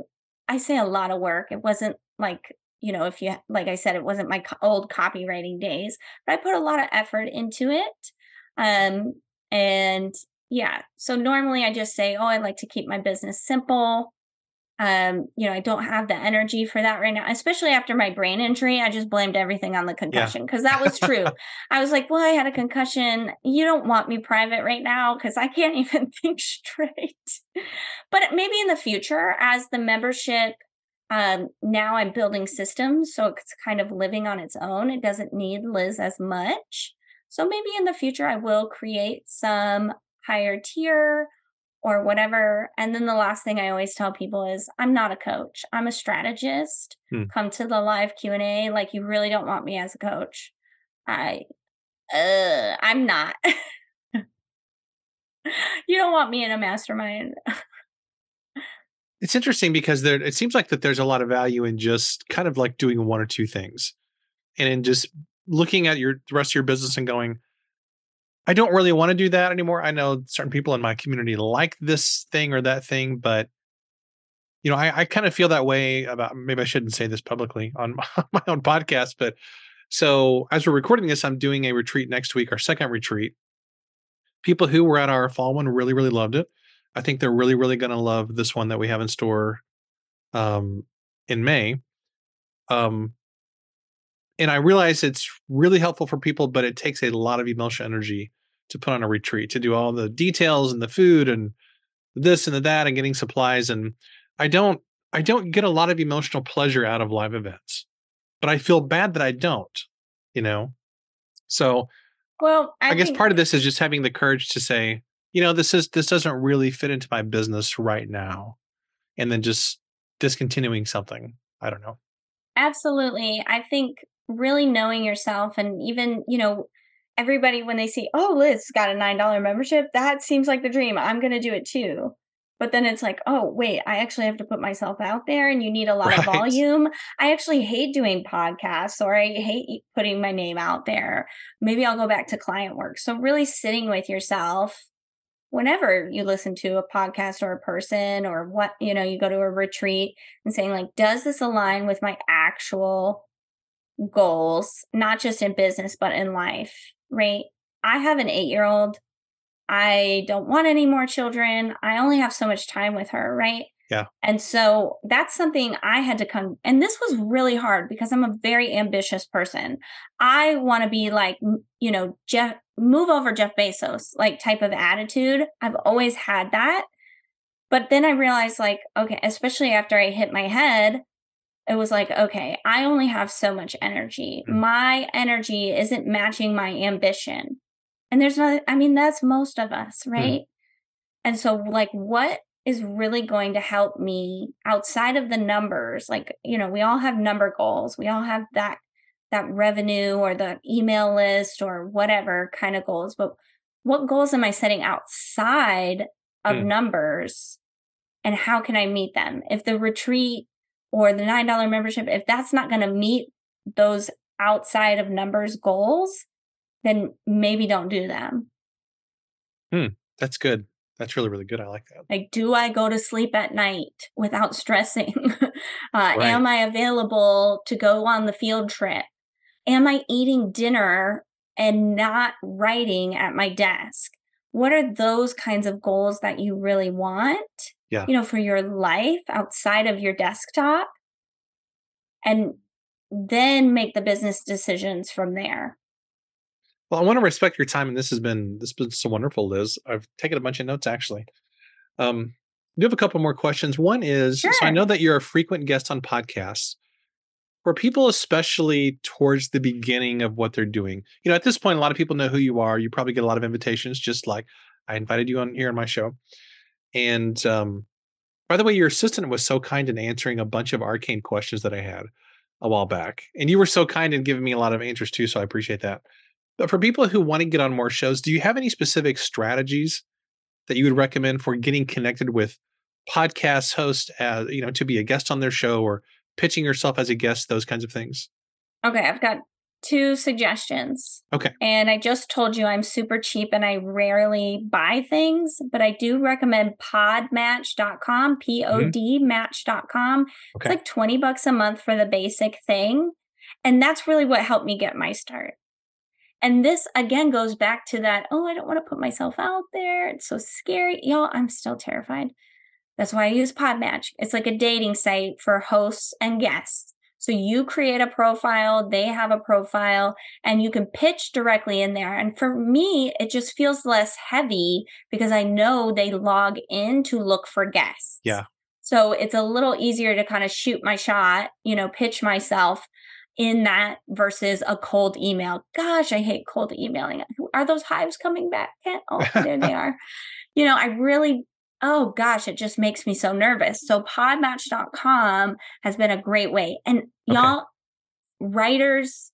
I say a lot of work. It wasn't like you know, if you like I said, it wasn't my co- old copywriting days, but I put a lot of effort into it. Um, and yeah, so normally I just say, oh, I like to keep my business simple um you know i don't have the energy for that right now especially after my brain injury i just blamed everything on the concussion because yeah. that was true. I was like well i had a concussion. You don't want me private right now because i can't even think straight. But maybe in the future as the membership um now i'm building systems so it's kind of living on its own it doesn't need liz as much. So maybe in the future i will create some higher tier or whatever. And then the last thing I always tell people is I'm not a coach. I'm a strategist. Hmm. Come to the live Q&A like you really don't want me as a coach. I uh I'm not. you don't want me in a mastermind. it's interesting because there it seems like that there's a lot of value in just kind of like doing one or two things. And in just looking at your the rest of your business and going, I don't really want to do that anymore. I know certain people in my community like this thing or that thing, but you know, I, I kind of feel that way about maybe I shouldn't say this publicly on my, own podcast, but so as we're recording this, I'm doing a retreat next week, our second retreat. People who were at our fall one really, really loved it. I think they're really, really going to love this one that we have in store um, in May. Um, and I realize it's really helpful for people, but it takes a lot of emotional energy to put on a retreat, to do all the details and the food and this and the that and getting supplies. And I don't I don't get a lot of emotional pleasure out of live events. But I feel bad that I don't, you know? So well, I, I guess part of this is just having the courage to say, you know, this is this doesn't really fit into my business right now. And then just discontinuing something. I don't know. Absolutely. I think really knowing yourself and even, you know, everybody when they see, oh, Liz got a $9 membership, that seems like the dream. I'm going to do it too. But then it's like, oh, wait, I actually have to put myself out there and you need a lot right. of volume. I actually hate doing podcasts or I hate putting my name out there. Maybe I'll go back to client work. So, really sitting with yourself whenever you listen to a podcast or a person or what, you know, you go to a retreat and saying, like, does this align with my actual goals, not just in business, but in life, right? I have an eight year old. I don't want any more children. I only have so much time with her, right? Yeah. And so that's something I had to come, and this was really hard because I'm a very ambitious person. I want to be like, you know, Jeff, move over Jeff Bezos, like type of attitude. I've always had that. But then I realized, like, okay, especially after I hit my head, it was like, okay, I only have so much energy. Mm-hmm. My energy isn't matching my ambition. And there's not, I mean, that's most of us, mm. right? Mm-hmm. And so, like, what is really going to help me outside of the numbers? Like, you know, we all have number goals, we all have that that revenue or the email list or whatever kind of goals but what goals am i setting outside of mm. numbers and how can i meet them if the retreat or the $9 membership, if that's not going to meet those outside of numbers goals, then maybe don't do them. Hmm, that's good. That's really, really good. I like that. Like, do I go to sleep at night without stressing? uh, right. Am I available to go on the field trip? Am I eating dinner and not writing at my desk? What are those kinds of goals that you really want? Yeah. you know, for your life outside of your desktop and then make the business decisions from there. Well, I want to respect your time, and this has been this has been so wonderful, Liz. I've taken a bunch of notes actually. Um, do have a couple more questions. One is sure. so I know that you're a frequent guest on podcasts. For people, especially towards the beginning of what they're doing, you know, at this point, a lot of people know who you are. You probably get a lot of invitations, just like I invited you on here on my show. And um, by the way, your assistant was so kind in answering a bunch of arcane questions that I had a while back. And you were so kind in giving me a lot of answers too. So I appreciate that. But for people who want to get on more shows, do you have any specific strategies that you would recommend for getting connected with podcast host as you know to be a guest on their show or pitching yourself as a guest, those kinds of things? Okay, I've got two suggestions. Okay. And I just told you I'm super cheap and I rarely buy things, but I do recommend podmatch.com, P O D mm-hmm. match.com. Okay. It's like 20 bucks a month for the basic thing. And that's really what helped me get my start. And this again goes back to that, oh, I don't want to put myself out there. It's so scary. Y'all, I'm still terrified. That's why I use Podmatch. It's like a dating site for hosts and guests. So you create a profile, they have a profile, and you can pitch directly in there. And for me, it just feels less heavy because I know they log in to look for guests. Yeah. So it's a little easier to kind of shoot my shot, you know, pitch myself in that versus a cold email. Gosh, I hate cold emailing. Are those hives coming back? Oh, there they are. You know, I really oh gosh, it just makes me so nervous. So podmatch.com has been a great way. And Okay. y'all, writers,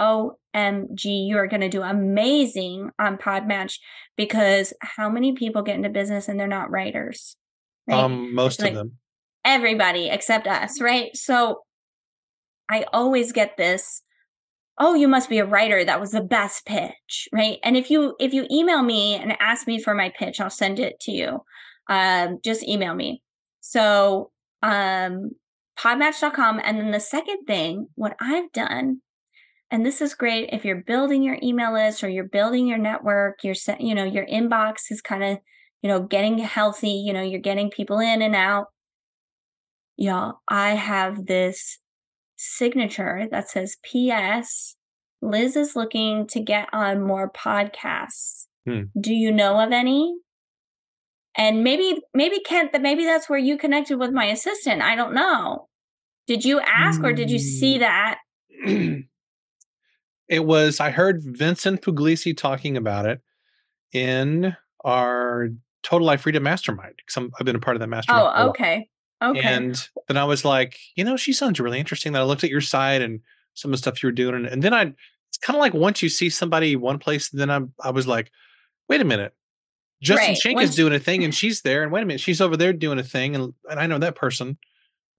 OMG, you are going to do amazing on Podmatch because how many people get into business and they're not writers? Right? Um, most like- of them. Everybody except us, right? So I always get this oh you must be a writer that was the best pitch right and if you if you email me and ask me for my pitch i'll send it to you um just email me. So um podmatch.com and then the second thing what i've done and this is great if you're building your email list or you're building your network you're set you know your inbox is kind of you know getting healthy you know you're getting people in and out. Y'all i have this signature that says ps liz is looking to get on more podcasts. Hmm. do you know of any and maybe maybe kent that maybe that's where you connected with my assistant i don't know. Did you ask or did you see Mm. that? It was i heard vincent pugliese talking about it in our total life freedom mastermind because i've been a part of that mastermind oh okay okay. And then i was like you know she sounds really interesting then i looked at your site and some of the stuff you were doing and, and then i it's kind of like once you see somebody one place then i i was like wait a minute justin Right, Schenck once is doing a thing and she's there and wait a minute she's over there doing a thing and, and i know that person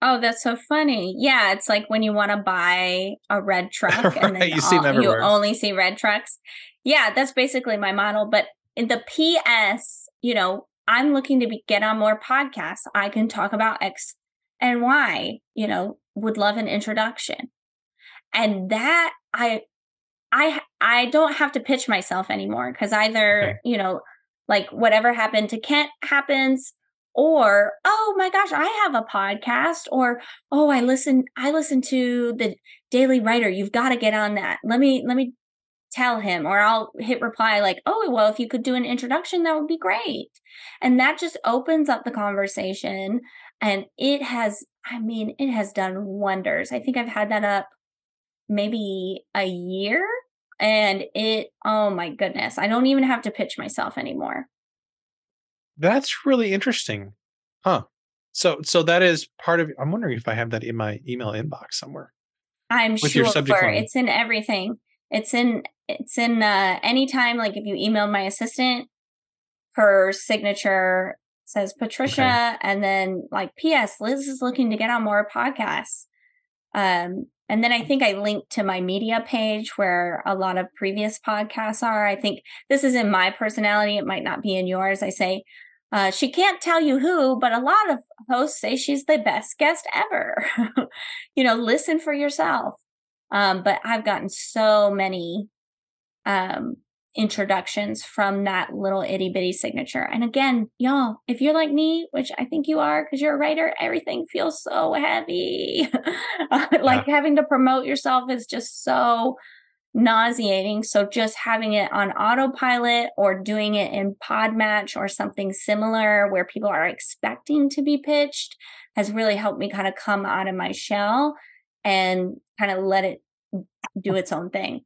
Oh, that's so funny. Yeah, it's like when you want to buy a red truck and then Right, you all- you only see red trucks. Yeah, that's basically my model. But in the PS, you know, I'm looking to be, get on more podcasts. I can talk about X and Y. You know, would love an introduction, and that I, I, I don't have to pitch myself anymore because either Okay. you know, like whatever happened to Kent happens or oh my gosh i have a podcast or oh i listen i listen to the daily writer you've got to get on that. Let me let me tell him or i'll hit reply like oh well if you could do an introduction that would be great. And that just opens up the conversation and it has i mean it has done wonders. I think i've had that up maybe a year and it oh my goodness i don't even have to pitch myself anymore That's really interesting. Huh. So so that is part of I'm wondering if I have that in my email inbox somewhere. I'm With sure your subject line. it's in everything. It's in it's in uh anytime like if you email my assistant, her signature says Patricia and then like PS Liz is looking to get on more podcasts. Um and then I think I linked to my media page where a lot of previous podcasts are. I think this is in my personality. It might not be in yours. I say, uh, she can't tell you who, but a lot of hosts say she's the best guest ever. you know, listen for yourself. Um, but I've gotten so many um, introductions from that little itty bitty signature. And again, y'all, if you're like me, which I think you are because you're a writer, everything feels so heavy. like having to promote yourself is just so nauseating. So just having it on autopilot or doing it in Podmatch or something similar where people are expecting to be pitched has really helped me kind of come out of my shell and kind of let it do its own thing.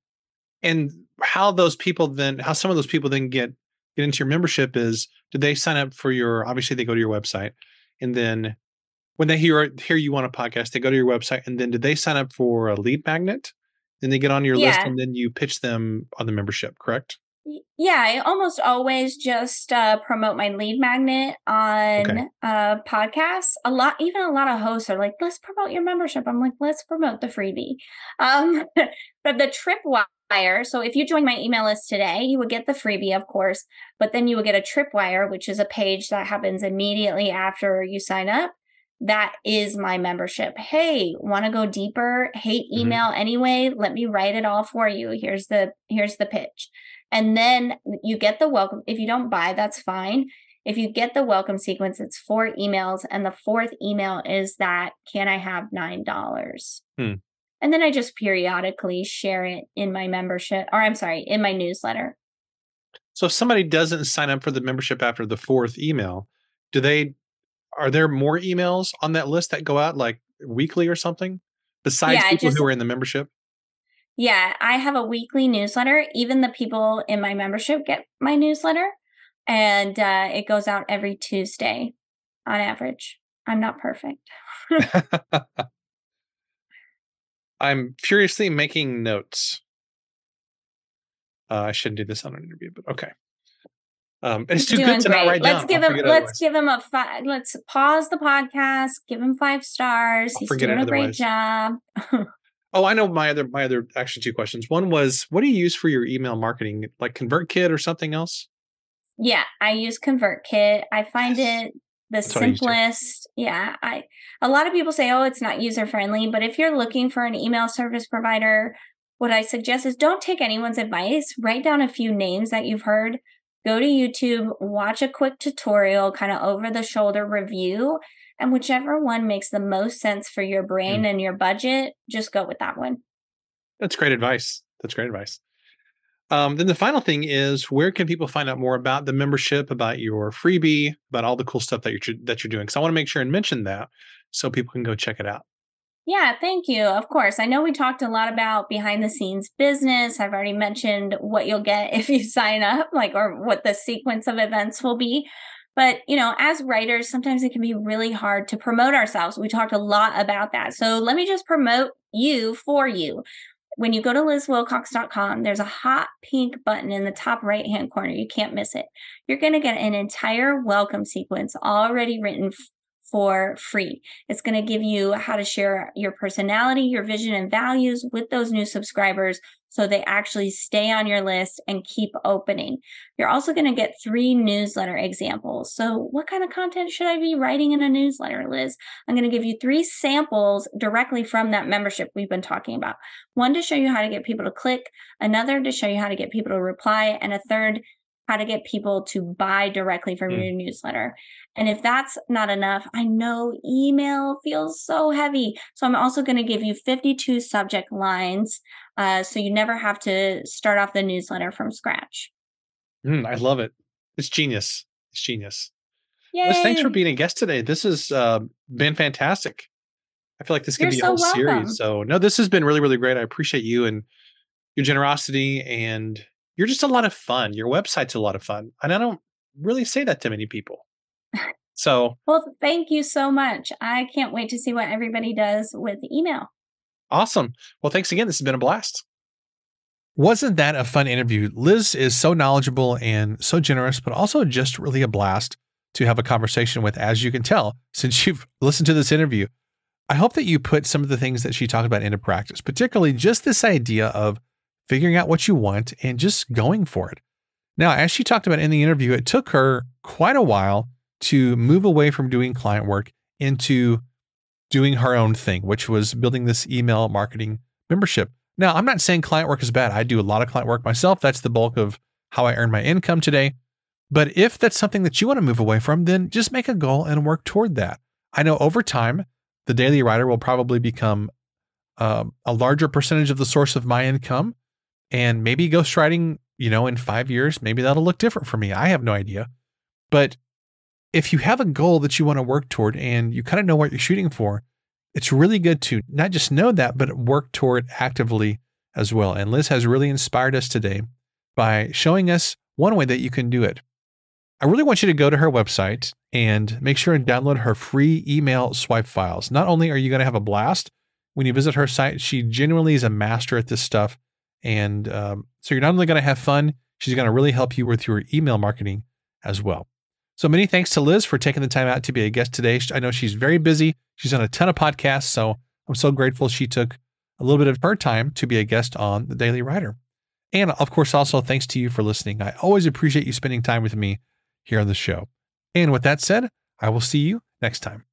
And how those people then how some of those people then get get into your membership is do they sign up for your obviously they go to your website and then when they hear hear you on a podcast, they go to your website and then do they sign up for a lead magnet? Then they get on your list and then you pitch them on the membership, correct? Yeah, I almost always just uh, promote my lead magnet on Okay. uh, podcasts. A lot, even a lot of hosts are like, "Let's promote your membership." I'm like, "Let's promote the freebie." Um, but the Tripwire. So if you join my email list today, you would get the freebie, of course. But then you would get a Tripwire, which is a page that happens immediately after you sign up. That is my membership. Hey, want to go deeper? Hate Mhm. email anyway. Let me write it all for you. Here's the here's the pitch and then you get the welcome if you don't buy that's fine if you get the welcome sequence it's four emails and the fourth email is that can i have nine dollars Hmm. And then i just periodically share it in my membership or i'm sorry in my newsletter So if somebody doesn't sign up for the membership after the fourth email, do they are there more emails on that list that go out like weekly or something? Besides Yeah, people just- who are in the membership? yeah i have a weekly newsletter even the people in my membership get my newsletter and uh, it goes out every tuesday on average i'm not perfect I'm furiously making notes. Uh, I shouldn't do this on an interview, but okay. Um, it's too doing good to not great. write let's down. give him let's give him a five let's pause the podcast give him five stars I'll he's doing a great job Oh, I know my other my other actually two questions. One was, what do you use for your email marketing, like ConvertKit or something else? yeah i use convertkit i find Yes. it the That's what I use too. simplest yeah i a lot of people say oh it's not user friendly but if you're looking for an email service provider what i suggest is don't take anyone's advice write down a few names that you've heard go to youtube watch a quick tutorial kind of over the shoulder review and whichever one makes the most sense for your hmm. brain and your budget just go with that one That's great advice. That's great advice. Um, then the final thing is, where can people find out more about the membership, about your freebie, about all the cool stuff that you're that you're doing? Because I want to make sure and mention that so people can go check it out. Yeah, thank you. Of course. I know we talked a lot about behind the scenes business. I've already mentioned what you'll get if you sign up, like, or what the sequence of events will be. But, you know, as writers, sometimes it can be really hard to promote ourselves. We talked a lot about that. So let me just promote you for you. When you go to lizwilcox.com, there's a hot pink button in the top right hand corner. You can't miss it. You're going to get an entire welcome sequence already written f- for free. It's going to give you how to share your personality, your vision, and values with those new subscribers so they actually stay on your list and keep opening. You're also going to get three newsletter examples. So, what kind of content should I be writing in a newsletter, Liz? I'm going to give you three samples directly from that membership we've been talking about. One to show you how to get people to click, another to show you how to get people to reply, and a third how to get people to buy directly from Mm. your newsletter. And if that's not enough, I know email feels so heavy. So I'm also going to give you 52 subject lines uh, so you never have to start off the newsletter from scratch. Mm, I love it. It's genius. It's genius. Yay! Liz, thanks for being a guest today. This has uh, been fantastic. I feel like this could You're be a so whole welcome. series. So no, this has been really, really great. I appreciate you and your generosity, and you're just a lot of fun. Your website's a lot of fun, and I don't really say that to many people. So Well, thank you so much. I can't wait to see what everybody does with email. Awesome. Well, thanks again. This has been a blast. Wasn't that a fun interview? Liz is so knowledgeable and so generous, but also just really a blast to have a conversation with, as you can tell, since you've listened to this interview. I hope that you put some of the things that she talked about into practice, particularly just this idea of figuring out what you want and just going for it. Now, as she talked about in the interview, it took her quite a while to move away from doing client work into doing her own thing, which was building this email marketing membership. Now, I'm not saying client work is bad. I do a lot of client work myself. That's the bulk of how I earn my income today. But if that's something that you want to move away from, then just make a goal and work toward that. I know over time, the daily writer will probably become um, a larger percentage of the source of my income. And maybe ghostwriting, you know, in five years, maybe that'll look different for me. I have no idea. But if you have a goal that you want to work toward and you kind of know what you're shooting for, it's really good to not just know that, but work toward actively as well. And Liz has really inspired us today by showing us one way that you can do it. I really want you to go to her website and make sure and download her free email swipe files. Not only are you going to have a blast when you visit her site, she genuinely is a master at this stuff. And um, so you're not only going to have fun, She's going to really help you with your email marketing as well. So many thanks to Liz for taking the time out to be a guest today. I know she's very busy. She's on a ton of podcasts. So I'm so grateful she took a little bit of her time to be a guest on the Daily Writer. And of course, also thanks to you for listening. I always appreciate you spending time with me here on the show. And with that said, I will see you next time.